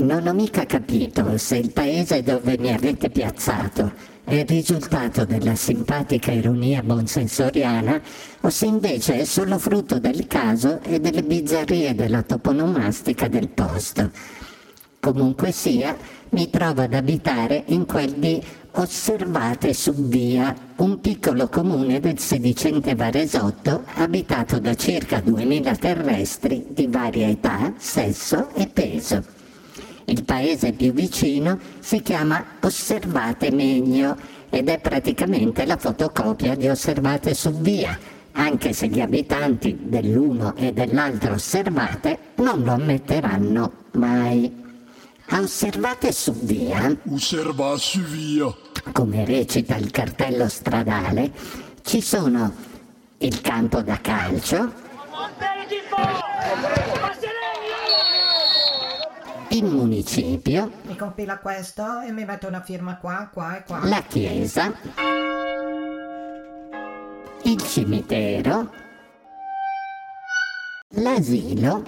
Non ho mica capito se il paese dove mi avete piazzato è il risultato della simpatica ironia bonsensoriana o se invece è solo frutto del caso e delle bizzarrie della toponomastica del posto. Comunque sia, mi trovo ad abitare in quel di Osservate su Via, un piccolo comune del sedicente Varesotto abitato da circa 2000 terrestri di varia età, sesso e peso. Il paese più vicino si chiama Osservate Megno ed è praticamente la fotocopia di Osservate su Via, anche se gli abitanti dell'uno e dell'altro Osservate non lo ammetteranno mai. A Osservate su Via, Osserva su via. come recita il cartello stradale, ci sono il campo da calcio, il municipio, Mi compila questo e mi mette una firma qua, qua e qua. la chiesa, il cimitero, l'asilo,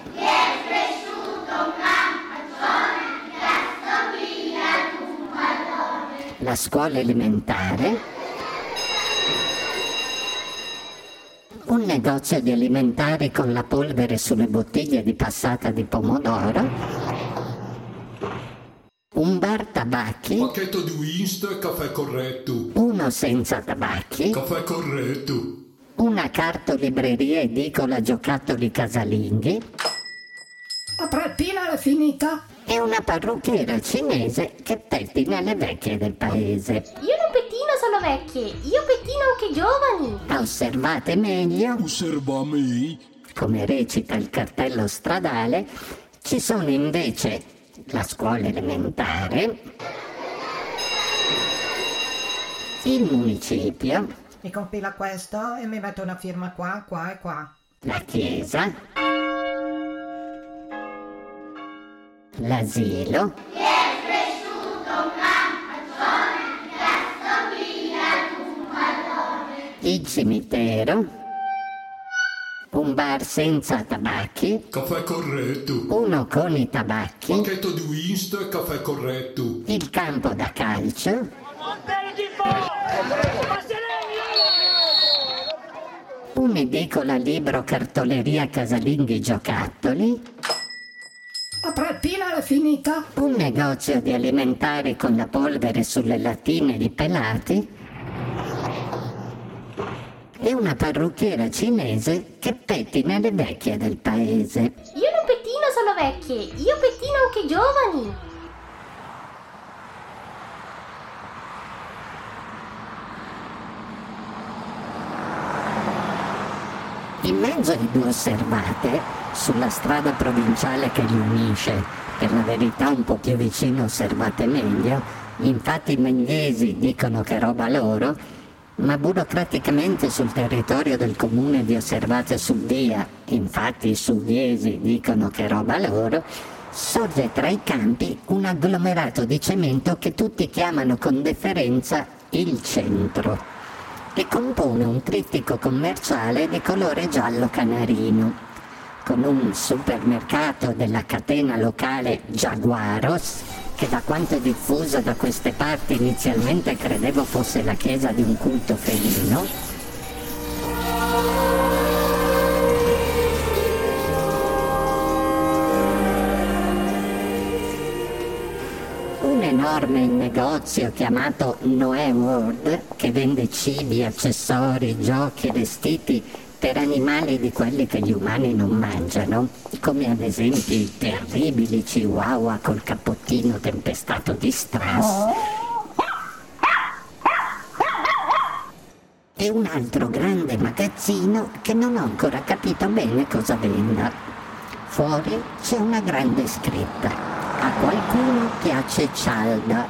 la scuola elementare, un negozio di alimentari con la polvere sulle bottiglie di passata di pomodoro, tabacchi, Pacchetto di Winston, caffè corretto. uno senza tabacchi, Caffè corretto. una cartolibreria edicola giocattoli casalinghi La preppina è finita? e una parrucchiera cinese che pettina le vecchie del paese. Io non pettino solo vecchie, io pettino anche giovani. Ma osservate meglio, Osserva me. come recita il cartello stradale, ci sono invece la scuola elementare, il municipio, Mi compila questo e mi mette una firma qua, qua e qua. la chiesa, l'asilo, il cimitero, un bar senza tabacchi, Caffè corretto. uno con i tabacchi, Pacchetto di Winston, caffè corretto. il campo da calcio, un'edicola libro cartoleria casalinghi giocattoli, La preppina è finita? un negozio di alimentari con la polvere sulle lattine di pelati e una parrucchiera cinese che pettina le vecchie del paese. Io non pettino solo vecchie, io pettino anche giovani. In mezzo ai due osservate, sulla strada provinciale che li unisce, per la verità un po' più vicino osservate meglio, infatti i megliesi dicono che roba loro, ma burocraticamente sul territorio del comune di Osservate sul Via, infatti i sudiesi dicono che roba loro, sorge tra i campi un agglomerato di cemento che tutti chiamano con deferenza il centro e compone un trittico commerciale di colore giallo canarino, con un supermercato della catena locale Jaguaros, che da quanto è diffusa da queste parti inizialmente credevo fosse la chiesa di un culto felino, un enorme negozio chiamato Noè World che vende cibi, accessori, giochi, vestiti per animali di quelli che gli umani non mangiano, come ad esempio i terribili chihuahua col cappottino tempestato di strass. E un altro grande magazzino che non ho ancora capito bene cosa venda. Fuori c'è una grande scritta. A qualcuno piace cialda.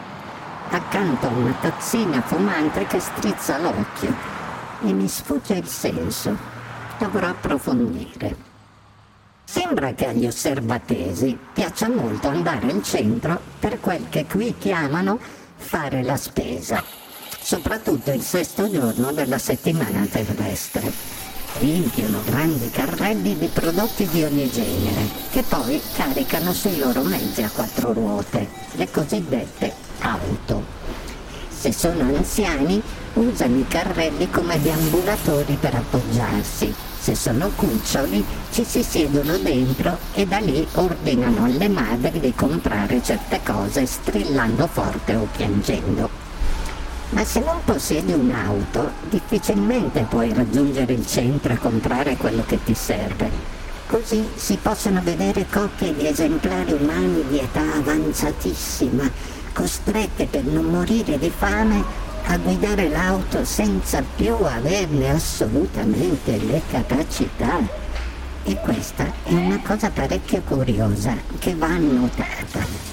Accanto a una tazzina fumante che strizza l'occhio. E mi sfugge il senso. Dovrò approfondire. Sembra che agli osservatesi piaccia molto andare al centro per quel che qui chiamano fare la spesa, soprattutto il sesto giorno della settimana terrestre. Riempiono grandi carrelli di prodotti di ogni genere, che poi caricano sui loro mezzi a quattro ruote, le cosiddette auto. Se sono anziani, usano i carrelli come deambulatori per appoggiarsi. Se sono cuccioli, ci si siedono dentro e da lì ordinano alle madri di comprare certe cose strillando forte o piangendo. Ma se non possiedi un'auto, difficilmente puoi raggiungere il centro e comprare quello che ti serve. Così si possono vedere coppie di esemplari umani di età avanzatissima, costrette per non morire di fame a guidare l'auto senza più averne assolutamente le capacità. E questa è una cosa parecchio curiosa che va annotata.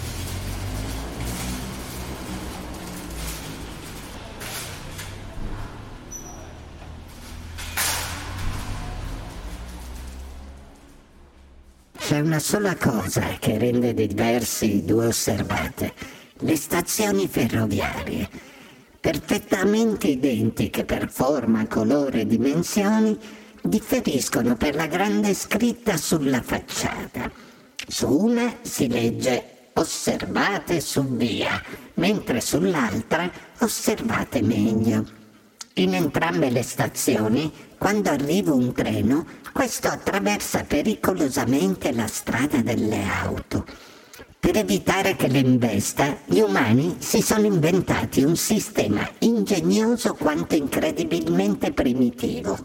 C'è una sola cosa che rende diversi i due osservate, le stazioni ferroviarie, perfettamente identiche per forma, colore e dimensioni, differiscono per la grande scritta sulla facciata. Su una si legge osservate su via, mentre sull'altra osservate meglio. In entrambe le stazioni, quando arriva un treno, questo attraversa pericolosamente la strada delle auto. Per evitare che le investa, gli umani si sono inventati un sistema ingegnoso quanto incredibilmente primitivo.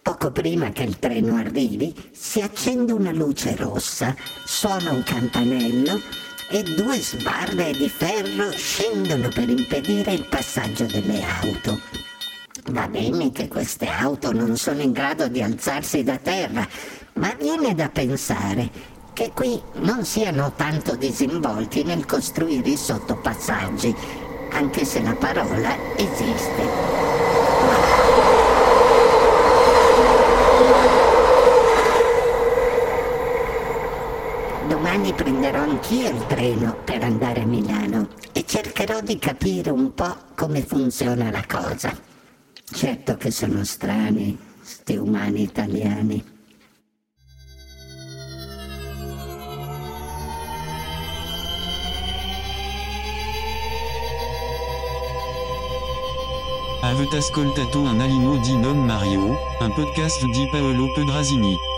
Poco prima che il treno arrivi, si accende una luce rossa, suona un campanello e due sbarre di ferro scendono per impedire il passaggio delle auto. Va bene che queste auto non sono in grado di alzarsi da terra, ma viene da pensare che qui non siano tanto disinvolti nel costruire i sottopassaggi, anche se la parola esiste. Domani prenderò anch'io il treno per andare a Milano e cercherò di capire un po' come funziona la cosa. Certo che sono strani, sti umani italiani. Avete ascoltato un alimo di non Mario, un podcast di Paolo Pedrazini.